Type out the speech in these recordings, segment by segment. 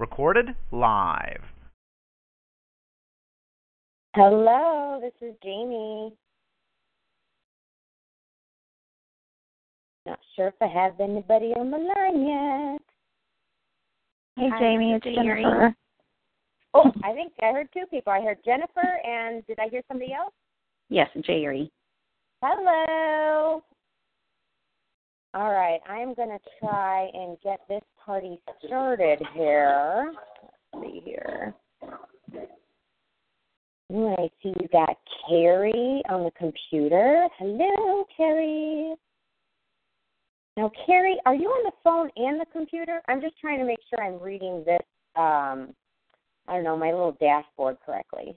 Recorded live. Hello, this is Jamie. Not sure if I have anybody on the line yet. Hey, Hi, Jamie, it's this is Jennifer. Oh, I think I heard two people. I heard Jennifer, and did I hear somebody else? Yes, Jerry. Hello. All right, I'm going to try and get this party started here. Let's see here. Ooh, I see you got Carrie on the computer. Hello, Carrie. Now, Carrie, are you on the phone and the computer? I'm just trying to make sure I'm reading this, um, I don't know, my little dashboard correctly.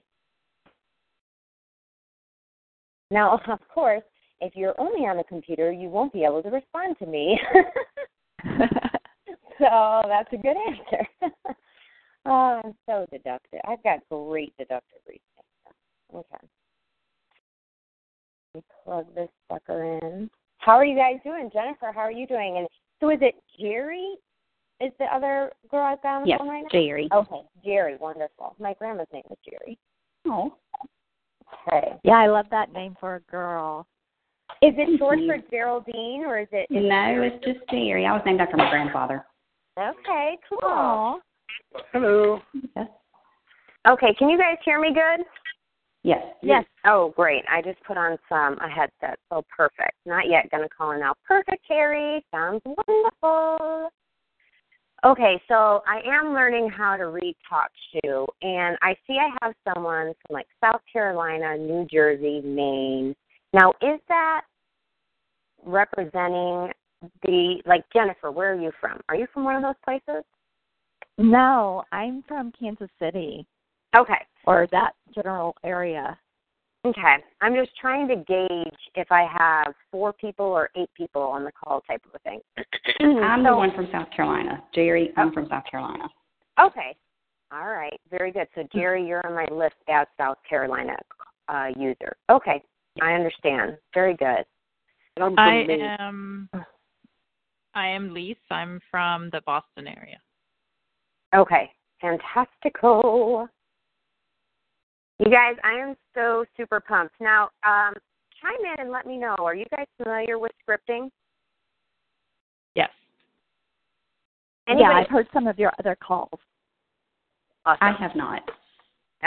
Now, of course, if you're only on the computer, you won't be able to respond to me. so that's a good answer. oh, uh, I'm so deductive. I've got great deductive reasoning. Okay. Let me plug this sucker in. How are you guys doing? Jennifer, how are you doing? And so is it Jerry? Is the other girl I've got on the Yes, phone right now? Jerry. Okay, Jerry, wonderful. My grandma's name was Jerry. Oh. Okay. Yeah, I love that name for a girl. Is it short mm-hmm. for Geraldine or is it? Is no, it it's just Jerry. I was named after my grandfather. Okay, cool. Aw. Hello. Yes. Okay, can you guys hear me good? Yes. Yes. Oh, great. I just put on some a headset. So perfect. Not yet gonna call her now. Perfect, Carrie. Sounds wonderful. Okay, so I am learning how to read talk shoe and I see I have someone from like South Carolina, New Jersey, Maine. Now is that representing the like Jennifer, where are you from? Are you from one of those places? No, I'm from Kansas City Okay. or that general area. Okay. I'm just trying to gauge if I have four people or eight people on the call type of a thing. I'm the one from South Carolina. Jerry, I'm from South Carolina. Okay. All right. Very good. So Jerry, you're on my list as South Carolina uh, user. Okay. I understand. Very good. I'm I am I am Lise. I'm from the Boston area. Okay. Fantastical. You guys, I am so super pumped. Now, um, chime in and let me know. Are you guys familiar with scripting? Yes. Anybody? Yeah, I've heard some of your other calls. Awesome. I have not.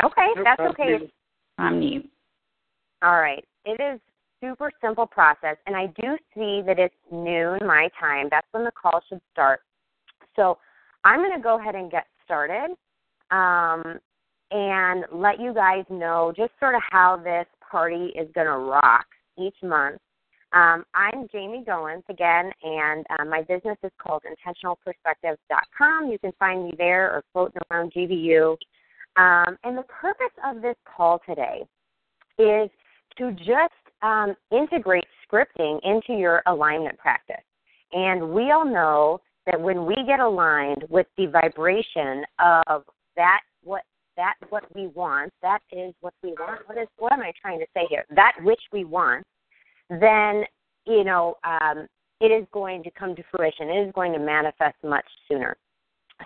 Okay, Nope, that's okay. I'm new. All right. It is super simple process, and I do see that it's noon my time. That's when the call should start. So I'm going to go ahead and get started um, and let you guys know just sort of how this party is going to rock each month. Um, I'm Jamie Goins again, and uh, my business is called IntentionalPerspectives.com. You can find me there or floating around GVU. Um, and the purpose of this call today is to just um, integrate scripting into your alignment practice. And we all know that when we get aligned with the vibration of that what that what we want, that is what we want. What is what am I trying to say here? That which we want, then you know um, it is going to come to fruition. It is going to manifest much sooner.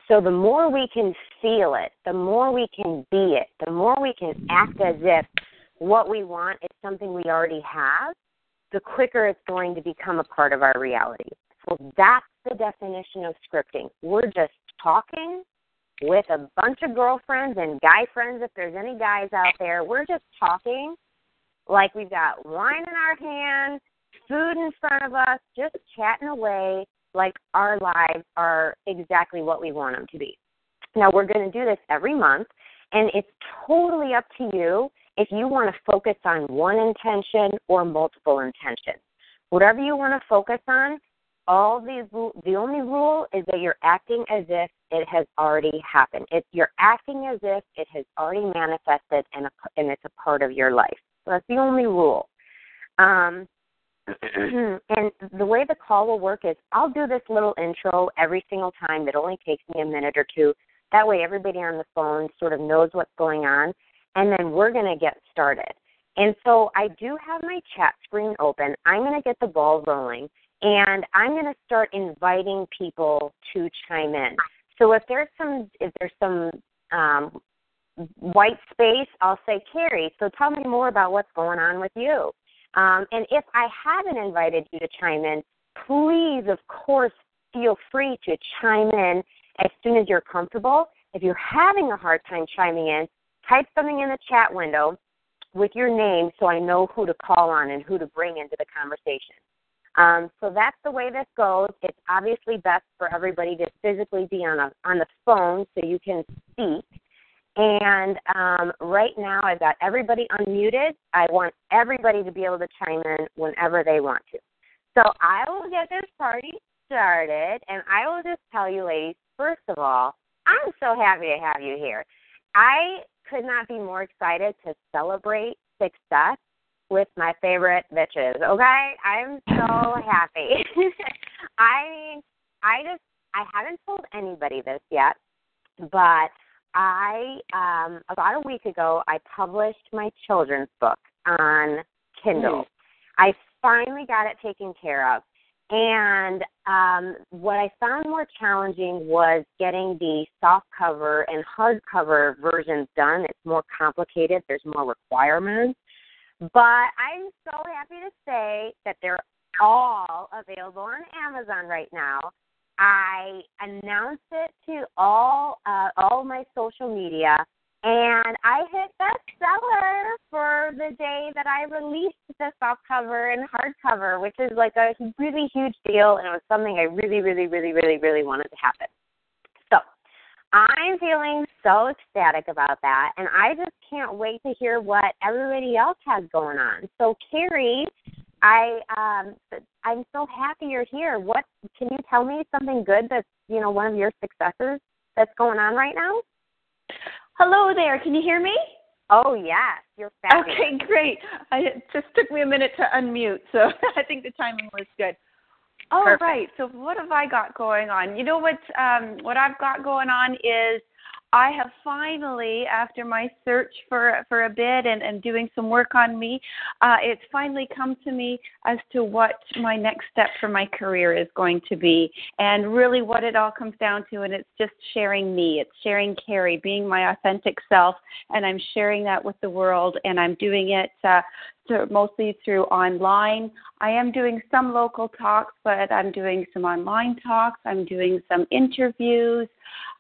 So the more we can feel it, the more we can be it, the more we can act as if what we want is something we already have, the quicker it's going to become a part of our reality. So that's the definition of scripting. We're just talking with a bunch of girlfriends and guy friends, if there's any guys out there. We're just talking like we've got wine in our hand, food in front of us, just chatting away like our lives are exactly what we want them to be. Now, we're going to do this every month, and it's totally up to you if you want to focus on one intention or multiple intentions. whatever you want to focus on, all these the only rule is that you're acting as if it has already happened. You're acting as if it has already manifested and a, and it's a part of your life. So that's the only rule. Um, and the way the call will work is I'll do this little intro every single time. It only takes me a minute or two. That way, everybody on the phone sort of knows what's going on, and then we're going to get started. And so I do have my chat screen open. I'm going to get the ball rolling, and I'm going to start inviting people to chime in. So if there's some if there's some um, white space, I'll say, Carrie, so tell me more about what's going on with you. Um, and if I haven't invited you to chime in, please, of course, feel free to chime in as soon as you're comfortable. If you're having a hard time chiming in, type something in the chat window with your name so I know who to call on and who to bring into the conversation. Um, so that's the way this goes. It's obviously best for everybody to physically be on a on the phone so you can speak. And um, right now, I've got everybody unmuted. I want everybody to be able to chime in whenever they want to. So I will get this party started, and I will just tell you, ladies, first of all, I'm so happy to have you here. I could not be more excited to celebrate success with my favorite bitches. Okay, I'm so happy. I mean, I just I haven't told anybody this yet, but I um about a week ago I published my children's book on Kindle. Mm. I finally got it taken care of. And um, what I found more challenging was getting the soft cover and hardcover versions done. It's more complicated. There's more requirements. But I'm so happy to say that they're all available on Amazon right now. I announced it to all uh, all my social media, and I hit bestseller for the day that I released the soft cover and hardcover, which is like a really huge deal, and it was something I really, really, really, really, really wanted to happen. So I'm feeling so ecstatic about that, and I just can't wait to hear what everybody else has going on. So, Carrie, I um, I'm so happy you're here. What can you tell me something good that's you know one of your successes that's going on right now? Hello there. Can you hear me? Oh yes, you're fabulous. Okay, great. I, it just took me a minute to unmute, so I think the timing was good. All Perfect. right. So what have I got going on? You know what? Um, what I've got going on is I have finally, after my search for for a bit and, and doing some work on me, uh, it's finally come to me as to what my next step for my career is going to be, and really what it all comes down to. And it's just sharing me. It's sharing Carrie, being my authentic self, and I'm sharing that with the world. And I'm doing it uh, mostly through online. I am doing some local talks, but I'm doing some online talks. I'm doing some interviews.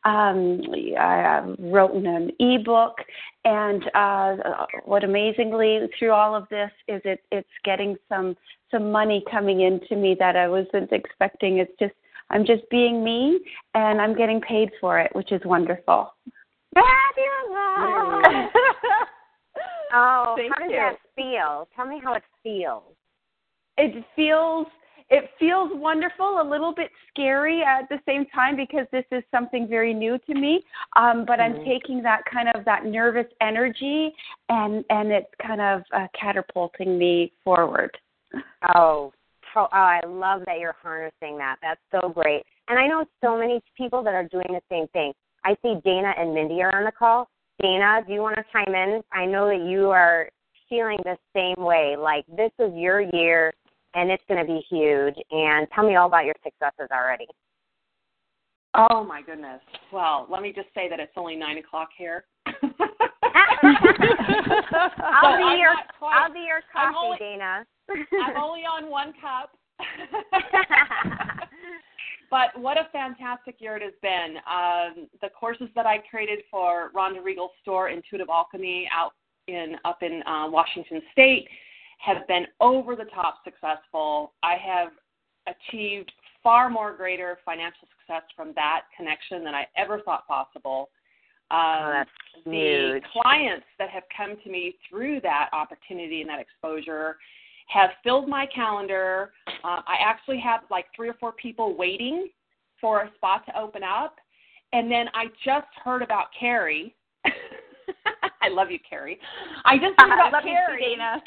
Um, I wrote an ebook, and uh, what amazingly through all of this is it, it's getting some some money coming into me that I wasn't expecting. It's just I'm just being me, and I'm getting paid for it, which is wonderful. Fabulous! oh, Thank how does you. that feel? Tell me how it feels. It feels it feels wonderful, a little bit scary at the same time because this is something very new to me. Um, but Mm-hmm. I'm taking that kind of that nervous energy and and it's kind of uh, catapulting me forward. Oh, oh, I love that you're harnessing that. That's so great. And I know so many people that are doing the same thing. I see Dana and Mindy are on the call. Dana, do you want to chime in? I know that you are feeling the same way. Like this is your year and it's going to be huge. And tell me all about your successes already. Oh my goodness. Well, let me just say that it's only nine o'clock here. I'll be your I'll be your I'm coffee, only- Dana. I'm only on one cup. but what a fantastic year it has been. Um, the courses that I created for Rhonda Regal's store, Intuitive Alchemy, out in up in uh, Washington State, have been over the top successful. I have achieved far more greater financial success from that connection than I ever thought possible. Um, Oh, that's the huge. clients that have come to me through that opportunity and that exposure have filled my calendar. Uh, I actually have like three or four people waiting for a spot to open up. And then I just heard about Carrie. I love you, Carrie. I just heard about love Carrie Dana.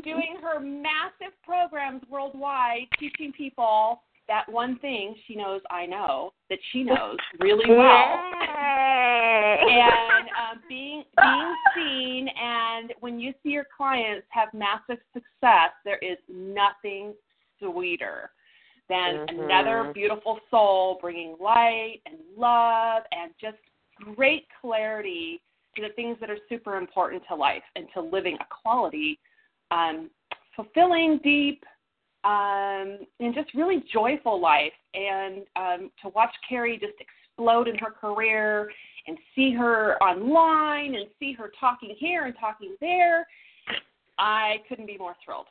doing her massive programs worldwide, teaching people that one thing she knows I know that she knows really well. and um, being being seen and when you see your clients have massive success, there is nothing sweeter than Mhm. another beautiful soul bringing light and love and just great clarity to the things that are super important to life and to living a quality, um, fulfilling, deep, um, and just really joyful life. And um, to watch Carrie just explode in her career and see her online and see her talking here and talking there, I couldn't be more thrilled.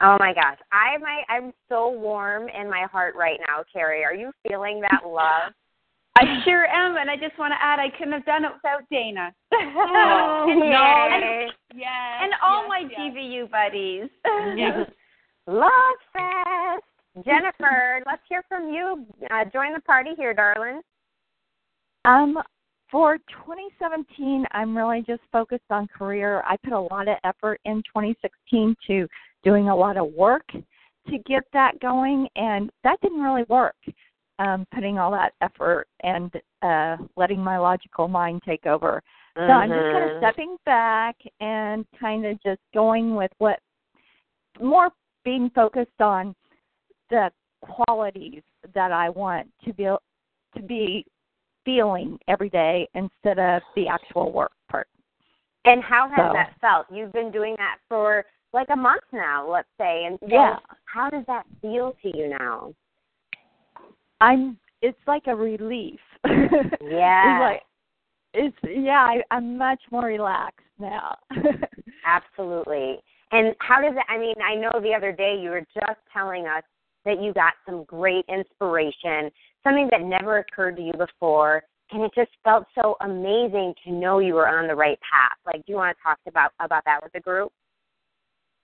Oh my gosh, I my I'm so warm in my heart right now, Carrie. Are you feeling that love? I sure am, and I just want to add, I couldn't have done it without Dana. Oh, and, no. and, Yes. and all yes, my yes. GVU buddies. Yes. Love Fest. Jennifer, let's hear from you. Uh, join the party here, darling. Um, for 2017, I'm really just focused on career. I put a lot of effort in 2016 to doing a lot of work to get that going, and that didn't really work. Um, putting all that effort and uh, letting my logical mind take over. So I'm just kind of Mhm. stepping back and kind of just going with what more being focused on the qualities that I want to be to be feeling every day instead of the actual work part. And how has So- that felt? You've been doing that for like a month now, let's say. And so Yeah. how does that feel to you now? I'm it's like a relief. Yeah. it's like it's yeah, I, I'm much more relaxed now. Absolutely. And how does it I mean, I know the other day you were just telling us that you got some great inspiration, something that never occurred to you before, and it just felt so amazing to know you were on the right path. Like do you want to talk about about that with the group?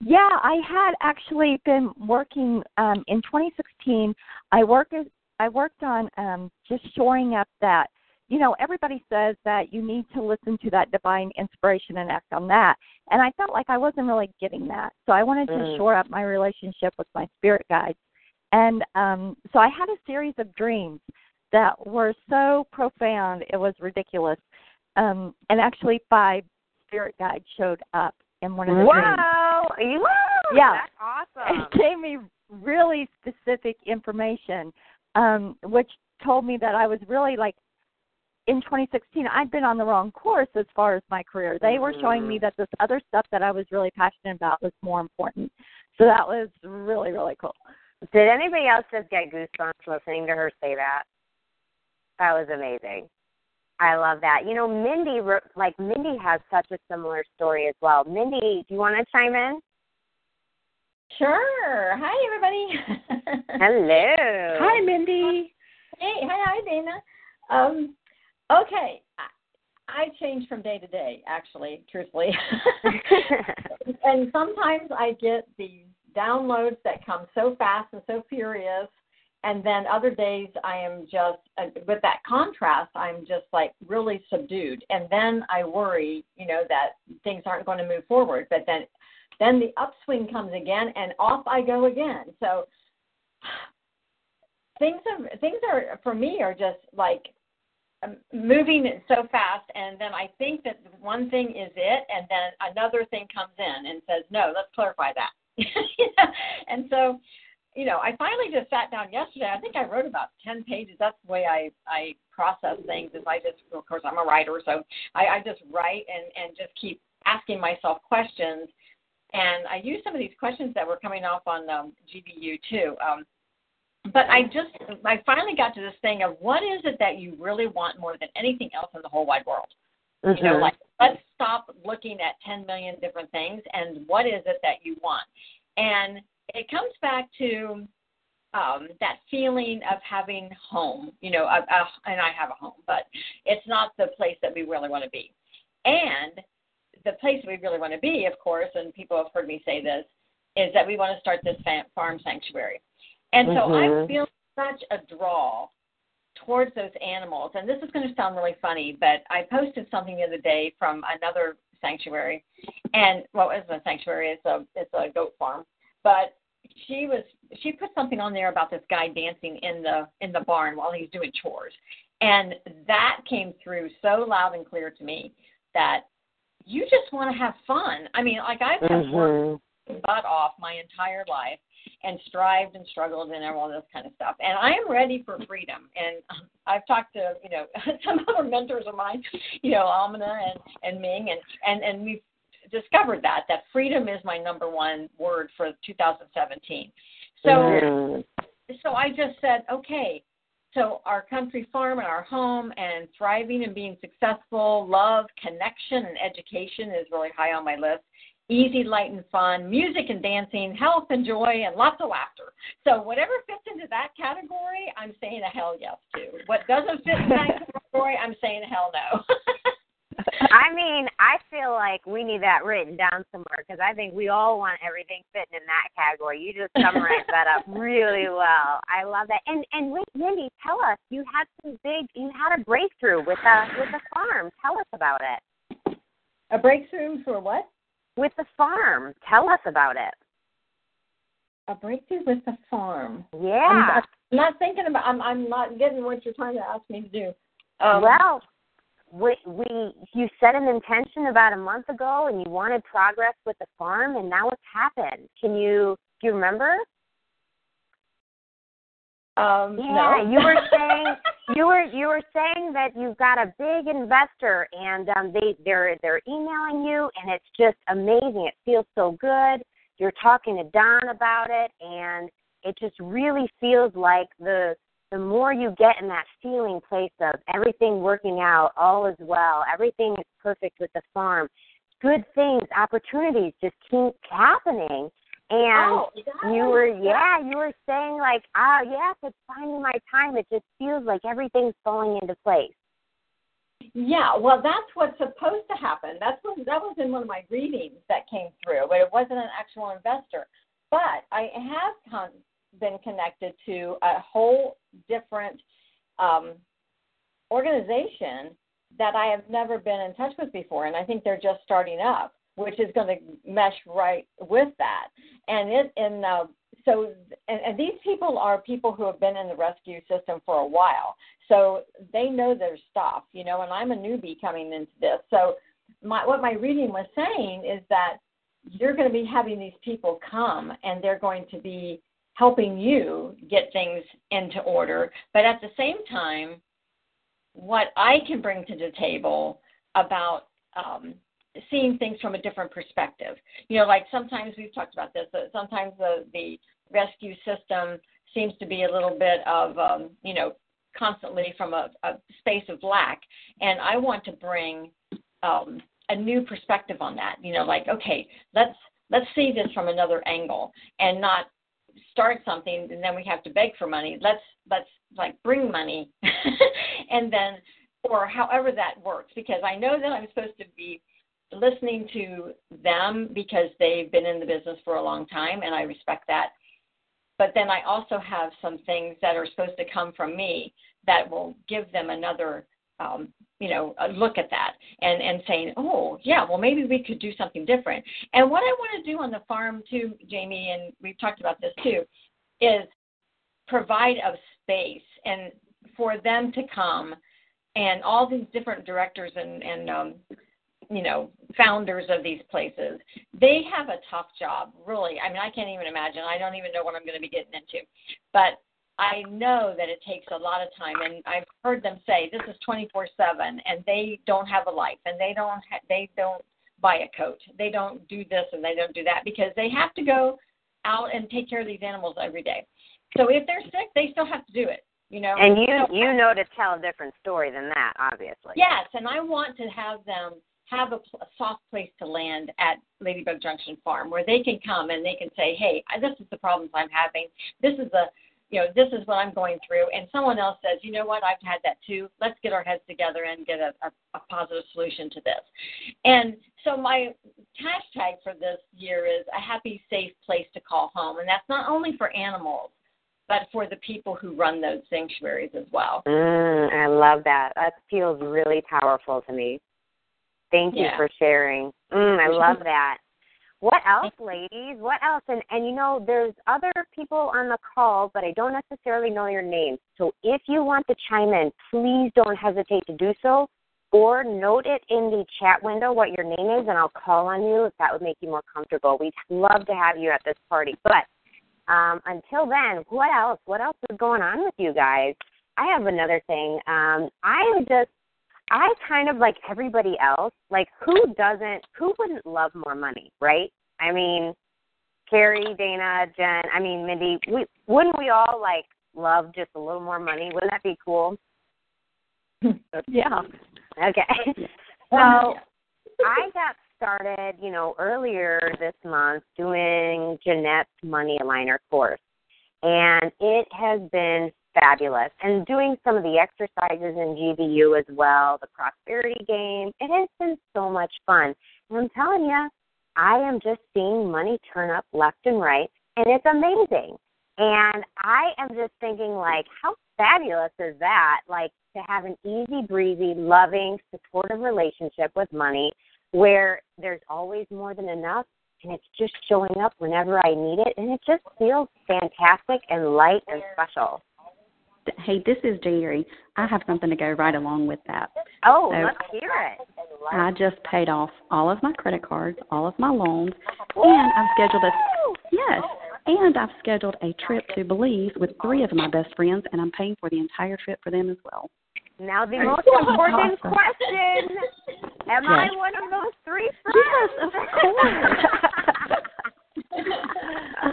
Yeah, I had actually been working um, in 2016. I worked I worked on um, just shoring up that. You know, everybody says that you need to listen to that divine inspiration and act on that. And I felt like I wasn't really getting that. So I wanted to Mm. shore up my relationship with my spirit guides. And um, so I had a series of dreams that were so profound, it was ridiculous. Um, and actually, five spirit guides showed up in one of the dreams. Wow. Yeah. That's awesome. It gave me really specific information, um, which told me that I was really like in 2016 I'd been on the wrong course as far as my career. They were showing me that this other stuff that I was really passionate about was more important. So that was really really cool. Did anybody else just get goosebumps listening to her say that? That was amazing. I love that. You know, Mindy, like Mindy has such a similar story as well. Mindy, do you want to chime in? Sure. Hi, everybody. Hello. Hi, Mindy. Hey, hi, hi, Dana. Um, okay, I, I change from day to day, actually, truthfully. and sometimes I get these downloads that come so fast and so furious, and then other days I am just uh, with that contrast. I'm just like really subdued, and then I worry, you know, that things aren't going to move forward. But then, then the upswing comes again, and off I go again. So things are things are for me are just like um, moving so fast and then i think that one thing is it and then another thing comes in and says no let's clarify that? and so you know i finally just sat down yesterday. I think i wrote about ten pages. That's the way i i process things is i just of course i'm a writer so i i just write and and just keep asking myself questions. And i use some of these questions that were coming off on um, gvu too um, but I just I finally got to this thing of what is it that you really want more than anything else in the whole wide world. You know, Mhm. like let's stop looking at 10 million different things and what is it that you want? And it comes back to um, that feeling of having home. You know, uh, uh, and I have a home, but it's not the place that we really want to be. And the place we really want to be, of course, and people have heard me say this, is that we want to start this farm sanctuary. And so Mhm. I feel such a draw towards those animals. And this is going to sound really funny, but I posted something the other day from another sanctuary, and well, it's a sanctuary. It's a it's a goat farm, but she was she put something on there about this guy dancing in the in the barn while he's doing chores, and that came through so loud and clear to me that you just want to have fun. I mean, like I've just worked mm-hmm. butt off my entire life and strived and struggled and all this kind of stuff. And I am ready for freedom. And I've talked to, you know, some other mentors of mine, you know, Amina and, and Ming, and, and, and we've discovered that, that freedom is my number one word for 2017. So, Mhm. so I just said, okay, so our country farm and our home and thriving and being successful, love, connection, and education is really high on my list. Easy, light, and fun, music and dancing, health and joy, and lots of laughter. So whatever fits into that category, I'm saying a hell yes to. What doesn't fit in that category, I'm saying a hell no. I mean, I feel like we need that written down somewhere because I think we all want everything fitting in that category. You just summarized that up really well. I love that. And and wait, Wendy, tell us you had some big, you had a breakthrough with a with a farm. Tell us about it. A breakthrough for what? With the farm. Tell us about it. A breakthrough with the farm. Yeah. I'm, I'm not thinking about. I'm I'm not getting what you're trying to ask me to do. Um, well, we, we you set an intention about a month ago, and you wanted progress with the farm, and now it's happened. Can you do you remember? Um, yeah, no. you were saying you were you were saying that you've got a big investor, and um, they they're they're emailing you, and it's just amazing. It feels so good. You're talking to Don about it, and it just really feels like the the more you get in that feeling place of everything working out, all is well, everything is perfect with the farm, good things, opportunities just keep happening. And Oh, you were, yeah, you were saying like, ah, yes, it's finally my time. It just feels like everything's falling into place. Yeah, well, that's what's supposed to happen. That's what that was in one of my readings that came through, but it wasn't an actual investor. But I have con- been connected to a whole different um, organization that I have never been in touch with before, and I think they're just starting up, which is going to mesh right with that. And it and uh, so and, and these people are people who have been in the rescue system for a while, so they know their stuff, you know. And I'm a newbie coming into this, so my what my reading was saying is that you're going to be having these people come, and they're going to be helping you get things into order, but at the same time, what I can bring to the table about um, seeing things from a different perspective. You know, like sometimes we've talked about this. That sometimes the the rescue system seems to be a little bit of um, you know constantly from a, a space of lack, and I want to bring um, a new perspective on that. You know, like okay, let's let's see this from another angle and not start something and then we have to beg for money. Let's let's like bring money and then or however that works because I know that I'm supposed to be listening to them because they've been in the business for a long time and I respect that. But then I also have some things that are supposed to come from me that will give them another um, you know, look at that and and saying, oh yeah, well maybe we could do something different. And what I want to do on the farm too, Jamie, and we've talked about this too, is provide a space and for them to come and all these different directors and and um, you know founders of these places they have a tough job really i mean i can't even imagine i don't even know what i'm going to be getting into but I know that it takes a lot of time, and I've heard them say this is 24/7, and they don't have a life, and they don't ha- they don't buy a coat, they don't do this, and they don't do that because they have to go out and take care of these animals every day. So if they're sick, they still have to do it. You know. And you you know to tell a different story than that, obviously. Yes, and I want to have them have a, a soft place to land at Ladybug Junction Farm where they can come and they can say, "Hey, this is the problems I'm having. This is the you know, this is what I'm going through, and someone else says, you know what, I've had that too. Let's get our heads together and get a, a, a positive solution to this. And so my hashtag for this year is a happy, safe place to call home, and that's not only for animals, but for the people who run those sanctuaries as well. Mm, I love that. That feels really powerful to me. Thank you Yeah. for sharing. Mm, I love that. What else, ladies? What else? And and you know, there's other people on the call, but I don't necessarily know your names. So if you want to chime in, please don't hesitate to do so, or note it in the chat window what your name is, and I'll call on you if that would make you more comfortable. We'd love to have you at this party. But um, until then, what else? What else is going on with you guys? I have another thing. Um, I'm just I kind of like everybody else. Like, who doesn't? Who wouldn't love more money, right? I mean, Carrie, Dana, Jen. I mean, Mindy. We wouldn't we all like love just a little more money? Wouldn't that be cool? yeah. Okay. So I got started, you know, earlier this month doing Jeannette's Money Aligner course. And it has been fabulous. And doing some of the exercises in GVU as well, the prosperity game, it has been so much fun. And I'm telling you, I am just seeing money turn up left and right, and it's amazing. And I am just thinking, like, how fabulous is that? Like, to have an easy breezy, loving, supportive relationship with money where there's always more than enough and it's just showing up whenever I need it and it just feels fantastic and light and special. Hey, this is Jerry. I have something to go right along with that. Oh, So- let's hear it. I just paid off all of my credit cards, all of my loans, and I've scheduled a yes, and I've scheduled a trip to Belize with three of my best friends, and I'm paying for the entire trip for them as well. Now the most important Awesome. question. Am I one of those three friends? Yes, of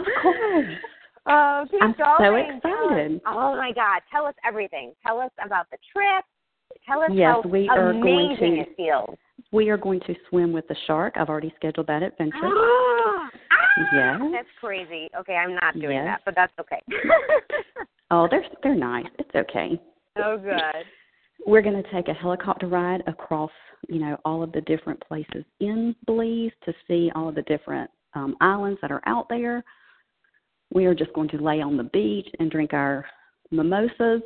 Of course. Oh, I'm going. so excited. Oh my God! Tell us everything. Tell us about the trip. Tell us Yes, how we are going amazing to- it feels. We are going to swim with the shark. I've already scheduled that adventure. Ah, yes. That's crazy. Okay, I'm not doing Yes. that, but that's okay. Oh, they're they're nice. It's okay. oh, good. We're going to take a helicopter ride across, you know, all of the different places in Belize to see all of the different um, islands that are out there. We are just going to lay on the beach and drink our mimosas.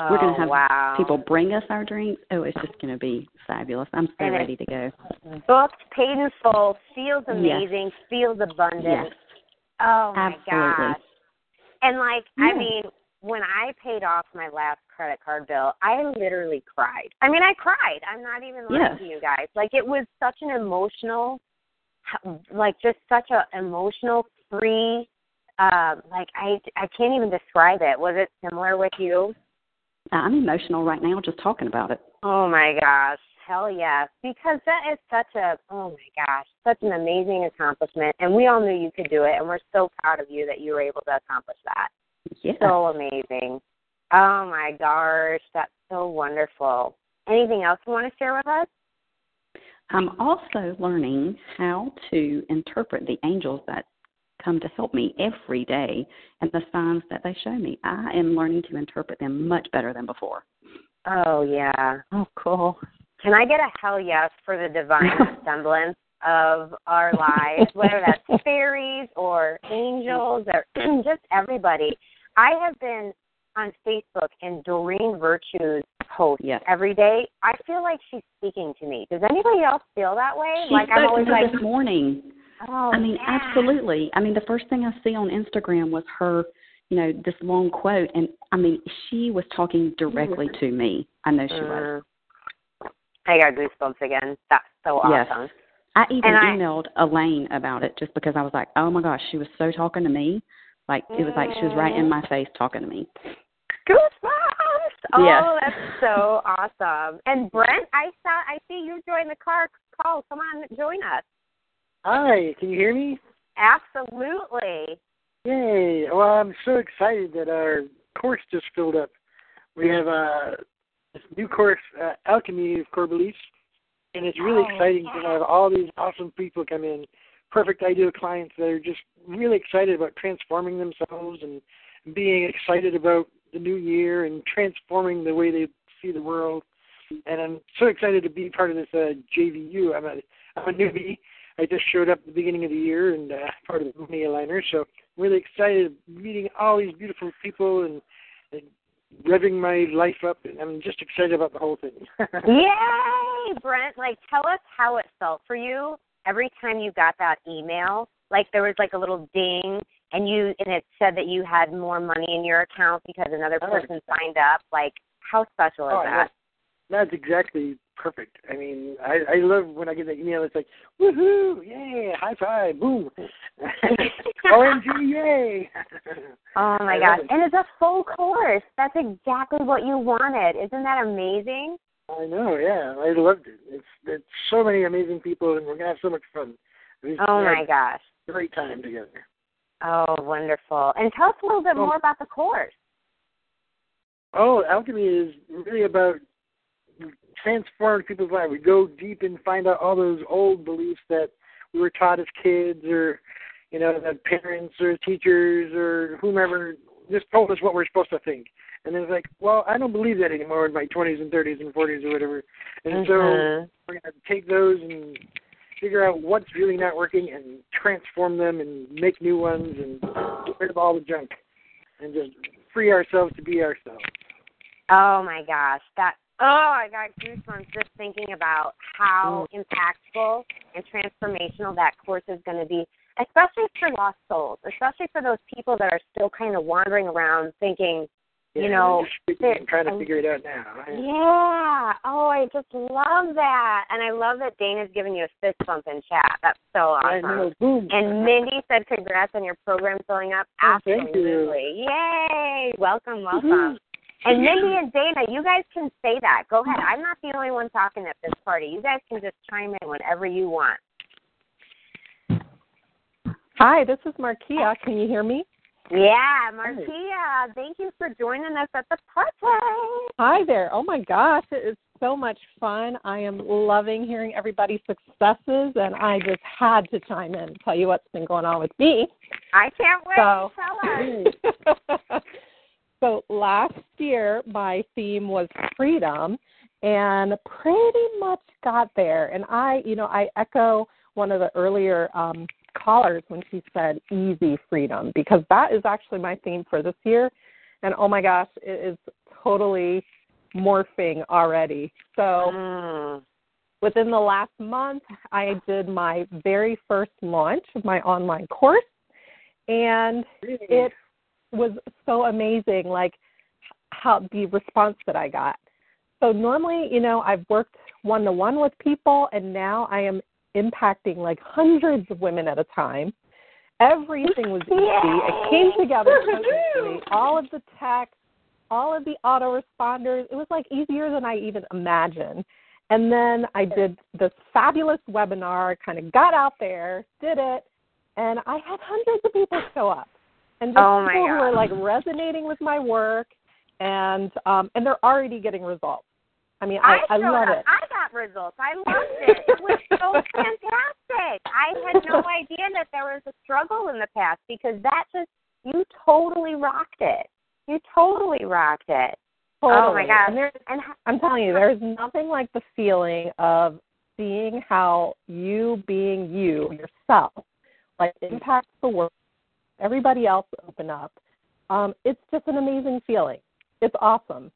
Oh, We're going to have wow. people bring us our drinks. Oh, it's just going to be fabulous. I'm so And ready to go. booked, paid in full, feels Yes. amazing, feels abundant. Yes. Oh my Absolutely. gosh. And like, I mean, when I paid off my last credit card bill, I literally cried. I mean, I cried. I'm not even lying Yes. to you guys. Like, it was such an emotional, like, just such a emotional, free. Um, like I, I can't even describe it. Was it similar with you? I'm emotional right now just talking about it. Oh my gosh. Hell yes. Because that is such a oh my gosh, such an amazing accomplishment. And we all knew you could do it and we're so proud of you that you were able to accomplish that. Yeah. So amazing. Oh my gosh, that's so wonderful. Anything else you want to share with us? I'm also learning how to interpret the angels that come to help me every day and the signs that they show me. I am learning to interpret them much better than before. Oh yeah. Oh, cool. Can I get a hell yes for the divine semblance of our lives, whether that's fairies or angels or just everybody? I have been on Facebook and Doreen Virtue's post Yes. every day. I feel like she's speaking to me. Does anybody else feel that way? She like I'm always like, this morning. Oh, I mean, yeah. absolutely. I mean, the first thing I see on Instagram was her, you know, this long quote, and I mean, she was talking directly to me. I know she was. Mm. I got goosebumps again. That's so awesome. Yes. I even I- emailed Elaine about it just because I was like, oh my gosh, she was so talking to me. Like it was like she was right in my face talking to me. Goosebumps! Oh, Yes. that's so awesome. And Brent, I saw, I see you joined the car call. Come on, join us. Hi, can you hear me? Absolutely. Yay! Well, I'm so excited that our course just filled up. We have uh, this new course, uh, Alchemy of Core Beliefs, and it's really Oh, exciting to have all these awesome people come in, perfect ideal clients that are just really excited about transforming themselves and being excited about the new year and transforming the way they see the world. And I'm so excited to be part of this uh, GVU. I'm a I'm a newbie, I just showed up at the beginning of the year and uh, part of the Money Aligner, so I'm really excited meeting all these beautiful people and, and revving my life up, and I'm just excited about the whole thing. Yay, Brent! Like, tell us how it felt for you every time you got that email. Like, there was like a little ding, and you and it said that you had more money in your account because another person signed up. Like, how special is Oh, that? That's exactly perfect. I mean, I, I love when I get that email. It's like, woohoo, yay, high five, boom, OMG, yay. Oh my I gosh! And it's a full course. That's exactly what you wanted. Isn't that amazing? I know, yeah, I loved it. It's it's so many amazing people, and we're gonna have so much fun. We've Oh my gosh! great time together. Oh, wonderful! And tell us a little bit Well- more about the course. Oh, alchemy is really about transforming people's lives. We go deep and find out all those old beliefs that we were taught as kids, or you know, that parents or teachers or whomever just told us what we're supposed to think. And it's like, well, I don't believe that anymore in my 20s and 30s and 40s or whatever. And Mhm. so we're going to take those and figure out what's really not working and transform them and make new ones and get rid of all the junk and just free ourselves to be ourselves. Oh my gosh, that oh, I got goosebumps just thinking about how mm. impactful and transformational that course is going to be, especially for lost souls, especially for those people that are still kind of wandering around thinking, you know, figuring- trying to figure it out now. right? yeah. Oh, I just love that, and I love that Dana's giving you a fist bump in chat. That's so awesome. And Mindy said, "Congrats on your program filling up." Oh. Absolutely, yay! Welcome, welcome. And Mindy and Dana, you guys can say that. Go ahead. I'm not the only one talking at this party. You guys can just chime in whenever you want. Hi, this is Markia. Can you hear me? Yeah, Marcia, thank you for joining us at the party. Hi there. Oh my gosh, it is so much fun. I am loving hearing everybody's successes, and I just had to chime in and tell you what's been going on with me. I can't wait. So-. so last year, my theme was freedom, and pretty much got there. And I, you know, I echo one of the earlier um, callers when she said easy freedom because that is actually my theme for this year. And oh my gosh, it is totally morphing already. So Mm. within the last month, I did my very first launch of my online course, and it was so amazing. Like how the response that I got. So normally, you know, I've worked one to one with people, and now I am impacting like hundreds of women at a time. Everything was easy. It came together. All of the text, all of the autoresponders. It was like easier than I even imagined. And then I did this fabulous webinar, kind of got out there, did it, and I had hundreds of people show up. And just Oh, people who are like resonating with my work and um and they're already getting results. I mean, I, I showed love up. it. I got results. I loved it. It was so fantastic. I had no idea that there was a struggle in the past because that just you totally rocked it. You totally rocked it. Oh my Totally. gosh. And there's, And I'm telling you, there's nothing like the feeling of seeing how you being you yourself, like impacts the world, everybody else open up. Um, it's just an amazing feeling. It's awesome.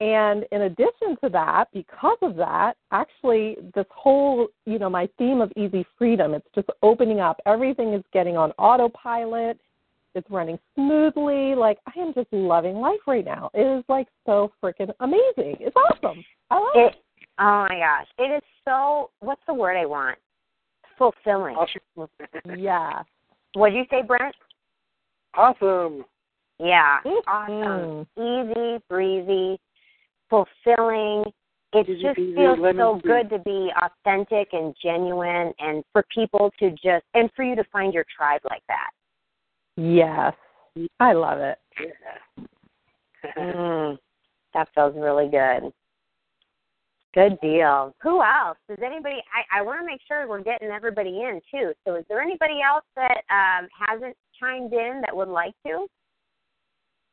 And in addition to that, because of that, actually, this whole, you know, my theme of easy freedom, it's just opening up. Everything is getting on autopilot. It's running smoothly. Like, I am just loving life right now. It is like so freaking amazing. It's awesome. I love it oh my gosh. It is so what's the word I want? Fulfilling. it. Yeah. What did you say, Brent? Awesome. Yeah. Mm. Awesome. Easy, breezy, fulfilling. It Easy just peasy, feels so squeezy. good to be authentic and genuine and for people to just and for you to find your tribe like that. Yes. I love it. Mm, that feels really good. Good deal. Who else? Does anybody? I, I want to make sure we're getting everybody in too. So, is there anybody else that um, hasn't chimed in that would like to?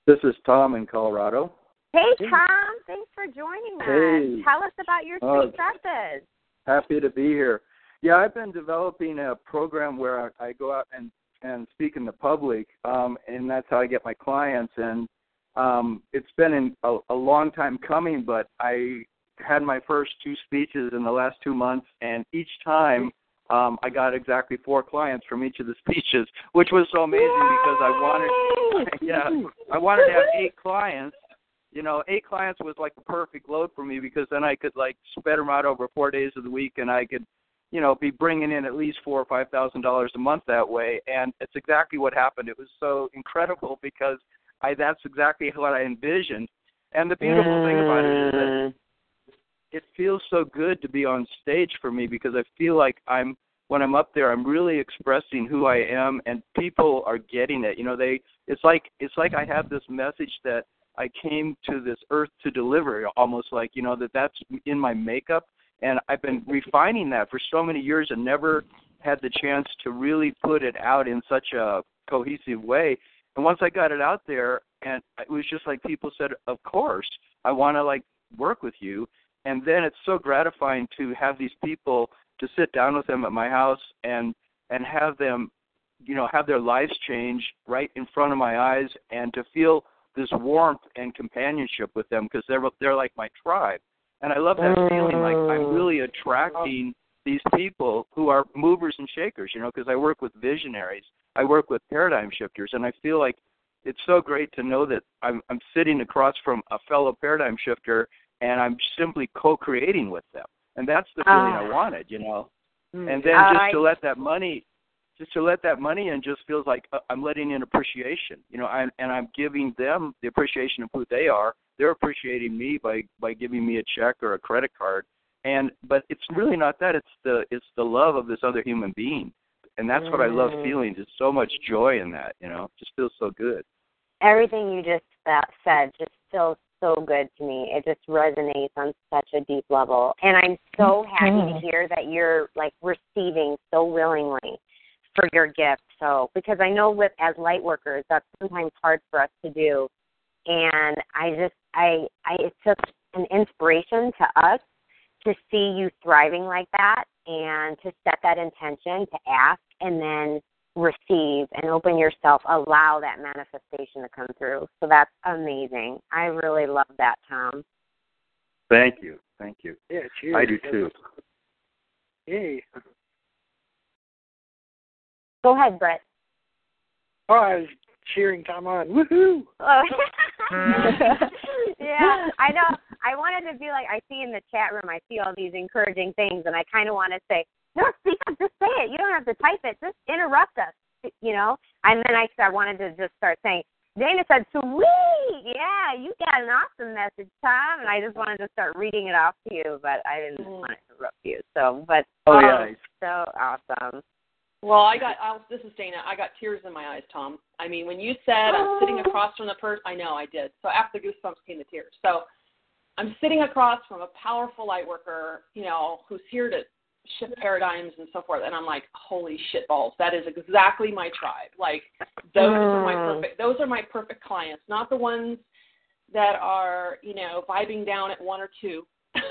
This is Tom in Colorado. Hey, Tom. Thanks for joining us. Hey. Tell us about your Uh, successes. Happy to be here. Yeah, I've been developing a program where I, I go out and and speak in the public, um, and that's how I get my clients. And um, it's been in a, a long time coming, but I had my first two speeches in the last two months, and each time um, I got exactly four clients from each of the speeches, which was so amazing because I wanted, yeah, I wanted to have eight clients. You know, eight clients was like the perfect load for me because then I could like spread them out over four days of the week, and I could, you know, be bringing in at least four or five thousand dollars a month that way. And it's exactly what happened. It was so incredible because I that's exactly what I envisioned. And the beautiful mm. thing about it is that mm. It feels so good to be on stage for me because I feel like I'm when I'm up there I'm really expressing who I am and people are getting it. You know, they it's like it's like I have this message that I came to this earth to deliver almost like, you know, that that's in my makeup and I've been refining that for so many years and never had the chance to really put it out in such a cohesive way. And once I got it out there, and it was just like people said, "Of course, I want to like work with you." And then it's so gratifying to have these people to sit down with them at my house and and have them, you know, have their lives change right in front of my eyes, and to feel this warmth and companionship with them because they're they're like my tribe and I love that feeling like I'm mm. really attracting these people who are movers and shakers, you know, because I work with visionaries, I work with paradigm shifters, and I feel like it's so great to know that I'm I'm sitting across from a fellow paradigm shifter and I'm simply co-creating with them. And that's the feeling uh, I wanted, you know. Mm, and then just to let that money just to let that money in just feels like uh, I'm letting in appreciation, you know, I'm, and I'm giving them the appreciation of who they are. They're appreciating me by by giving me a check or a credit card, and but it's really not that. It's the it's the love of this other human being, and that's what I love mm. feeling. Just so much joy in that, you know, just feels so good. Everything you just uh, said just feels so good to me. It just resonates on such a deep level. And I'm so happy to hear that you're like receiving so willingly for your gift. So because I know with as light workers that's sometimes hard for us to do. And I just I I it's just an inspiration to us to see you thriving like that and to set that intention to ask and then receive and open yourself, allow that manifestation to come through. So that's amazing. I really love that, Tom. Thank you. Thank you. Yeah, cheers. I do too. Yay. Go ahead, Brett. Oh, I was cheering Tom on. Woohoo! Oh. yeah, I know. I wanted to be like I see in the chat room. I see all these encouraging things, and I kind of want to say, "No, speak up. Just say it. You don't have to type it. Just interrupt us." You know. And then I, I wanted to just start saying. Dana said, "Sweet, yeah, you got an awesome message, Tom." And I just wanted to start reading it off to you, but I didn't mm. want to interrupt you. So, but oh, oh yeah, so awesome. Well, I got. I'll, this is Dana. I got tears in my eyes, Tom. I mean, when you said I'm sitting across from the person, I know I did. So after the goosebumps came the tears. So I'm sitting across from a powerful light worker, you know, who's here to shift paradigms and so forth, and I'm like, holy shit balls, that is exactly my tribe. Like those are my mm. perfect. Those are my perfect clients, not the ones that are, you know, vibing down at one or two.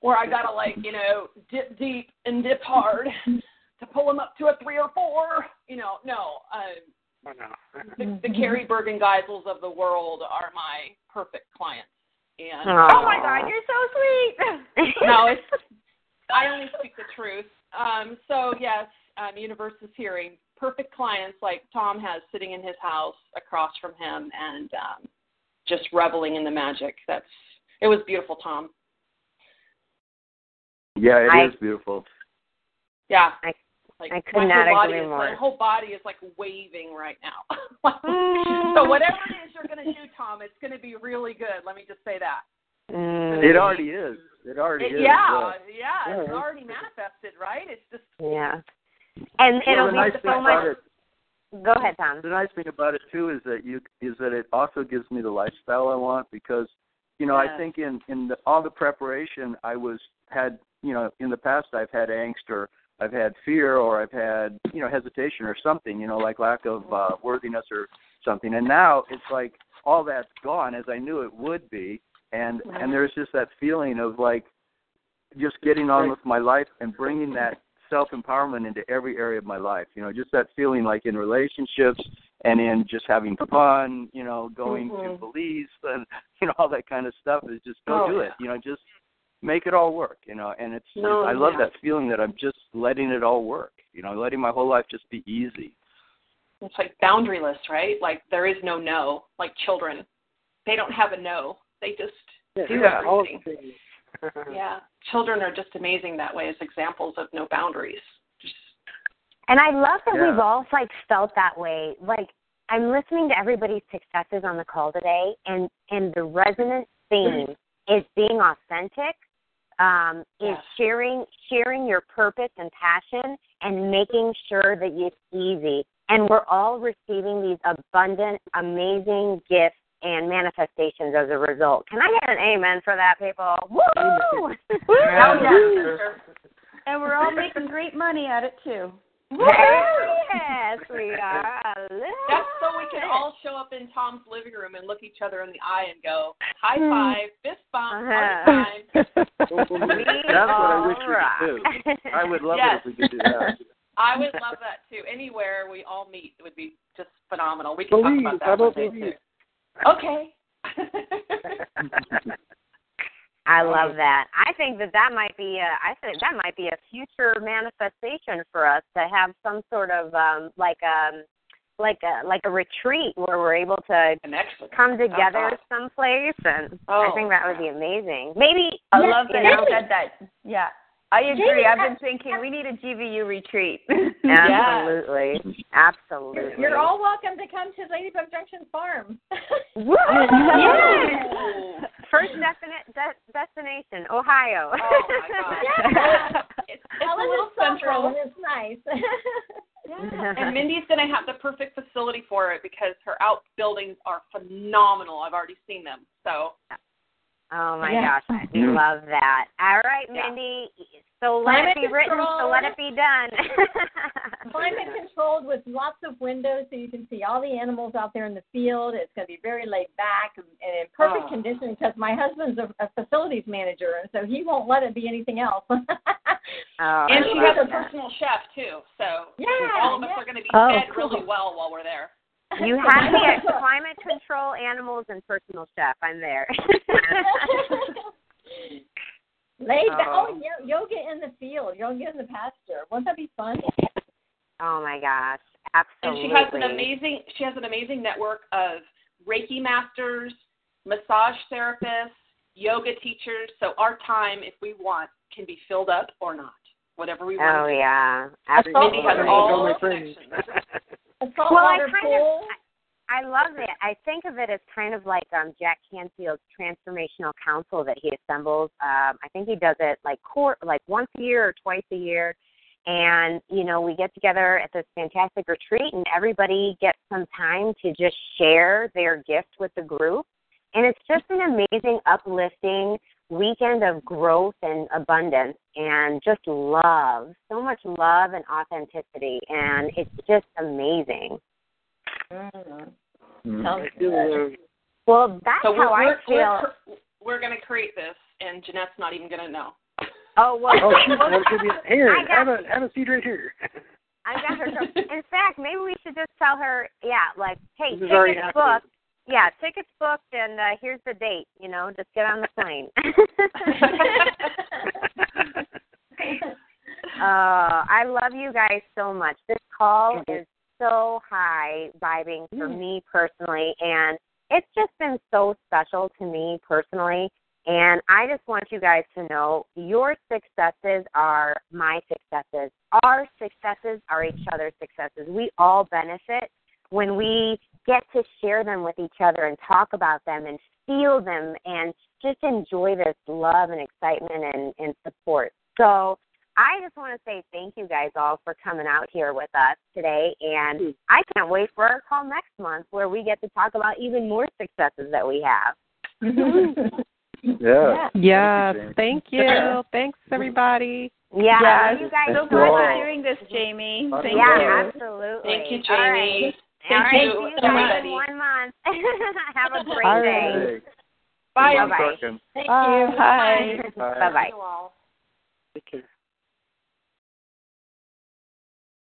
where I gotta like, you know, dip deep and dip hard to pull them up to a three or four. You know, no. Oh, no. the, the Carrie Bergen Geisels of the world are my perfect clients. And oh, oh my God, you're so sweet. no, it's I only speak the truth. Um, so yes, um, Universe is hearing perfect clients like Tom has sitting in his house across from him and um, just reveling in the magic. That's it was beautiful, Tom. Yeah, it I, is beautiful. Yeah, I like I could not agree is, more. My whole body is like waving right now. so whatever it is you're going to do, Tom, it's going to be really good. Let me just say that. Mm. It already is. It already it, is. Yeah, yeah, yeah, it's already manifested, right? It's just yeah. And well, it'll the be nice so much. It, Go ahead, Tom. The nice thing about it too is that you is that it also gives me the lifestyle I want because you know yeah. I think in in the, all the preparation I was had you know in the past I've had angst or I've had fear or I've had you know hesitation or something, you know, like lack of uh, worthiness or something. And now it's like all that's gone as I knew it would be, and and there's just that feeling of like just getting on with my life and bringing that self empowerment into every area of my life. You know, just that feeling like in relationships and in just having fun. You know, going Mhm. to Belize and you know all that kind of stuff is just go Oh, do yeah. it. You know, just make it all work. You know, and it's No, I love yeah. that feeling that I'm just letting it all work. You know, letting my whole life just be easy. It's like boundaryless, right? Like there is no no. Like children, they don't have a no. They just do Yeah, all everything. the. Yeah, children are just amazing that way as examples of no boundaries. And I love that Yeah. we've all like felt that way. Like I'm listening to everybody's successes on the call today, and and the resonant theme is being authentic, um, is Yes. sharing sharing your purpose and passion, and making sure that it's easy. And we're all receiving these abundant, amazing gifts and manifestations as a result. Can I get an amen for that, people? Woo! And we're all making great money at it too. yes, we are. That's so we can all show up in Tom's living room and look each other in the eye and go high Hmm. five, fist bump, Uh-huh. party time. That's what I wish we could do. I would love Yes. it if we could do that. I would love that too. Anywhere we all meet would be just phenomenal. We can Belize, talk about that one about day Belize? too. Okay. I love that. I think that that might be a, I think that might be a future manifestation for us to have some sort of um like um like a like a retreat where we're able to come together someplace and I Oh. think that would be amazing. Maybe I love you that you said that. Yeah. I agree. Jamie, I've been thinking we need a GVU retreat. Absolutely. Absolutely. You're all welcome to come to Ladybug Junction Farm. Woo! Yes. First definite de- destination, Ohio. Oh my god. Yeah. It's, I it's a little Central, central. and it's nice. Yeah. and Mindy's going to have the perfect facility for it because her outbuildings are phenomenal. I've already seen them. So Oh my Yeah. gosh, I mm. love that. All right, Yeah. Mindy. So let Climate it be written. So let it be done. Climate controlled with lots of windows so you can see all the animals out there in the field. It's going to be very laid back and and in perfect Oh. condition because my husband's a, a facilities manager and so he won't let it be anything else. Oh, and she has a personal chef too. So Yeah, all of us yeah. are going to be Oh, fed cool. really well while we're there. You have me at climate control, animals, and personal chef. I'm there. Laid back. Oh. Oh, yoga in the field, yoga in the pasture. Wouldn't that be fun? oh my gosh, absolutely. And she has an amazing she has an amazing network of Reiki masters, massage therapists, yoga teachers. So our time, if we want, can be filled up or not. Whatever we want. Oh to do. yeah, Mindy has absolutely. all my the friends. connections. A Well, I saltwater kind pool. of, I love it. I think of it as kind of like um Jack Canfield's transformational council that he assembles. Um, I think he does it like court, like once a year or twice a year. And you know, we get together at this fantastic retreat, and everybody gets some time to just share their gift with the group. And it's just an amazing, uplifting weekend of growth and abundance, and just love. So much love and authenticity, and it's just amazing. Mm. I feel, uh, Well, that's So how I we're, feel. we're, we're going to create this, and Jeannette's not even going to know. oh well. oh, shoot, that should be here. I got Have a have a seat right here. I got her. So, in fact, maybe we should just tell her, yeah, like, hey, This is already tickets happening. Yeah, tickets booked, and uh, here's the date. You know, just get on the plane. uh, I love you guys so much. This call is so high vibing for me personally, and it's just been so special to me personally. And I just want you guys to know your successes are my successes. Our successes are each other's successes. We all benefit when we get to share them with each other and talk about them and feel them and just enjoy this love and excitement and, and support. So I just want to say thank you guys all for coming out here with us today. And hmm. I can't wait for our call next month where we get to talk about even more successes that we have. Mm-hmm. Yeah. Yes, Jamie. thank you. Thanks, everybody. Yeah, Yes. love you guys Thank so So glad much. you're doing this, Jamie. Thank yeah, you. absolutely. Thank you, All right. Jamie. All Thank right, you, see you guys everybody. in one month. Have a great All day. right. Hey, Bye. good Bye-bye. talking. Thank Bye. you. Bye. Bye. Bye bye.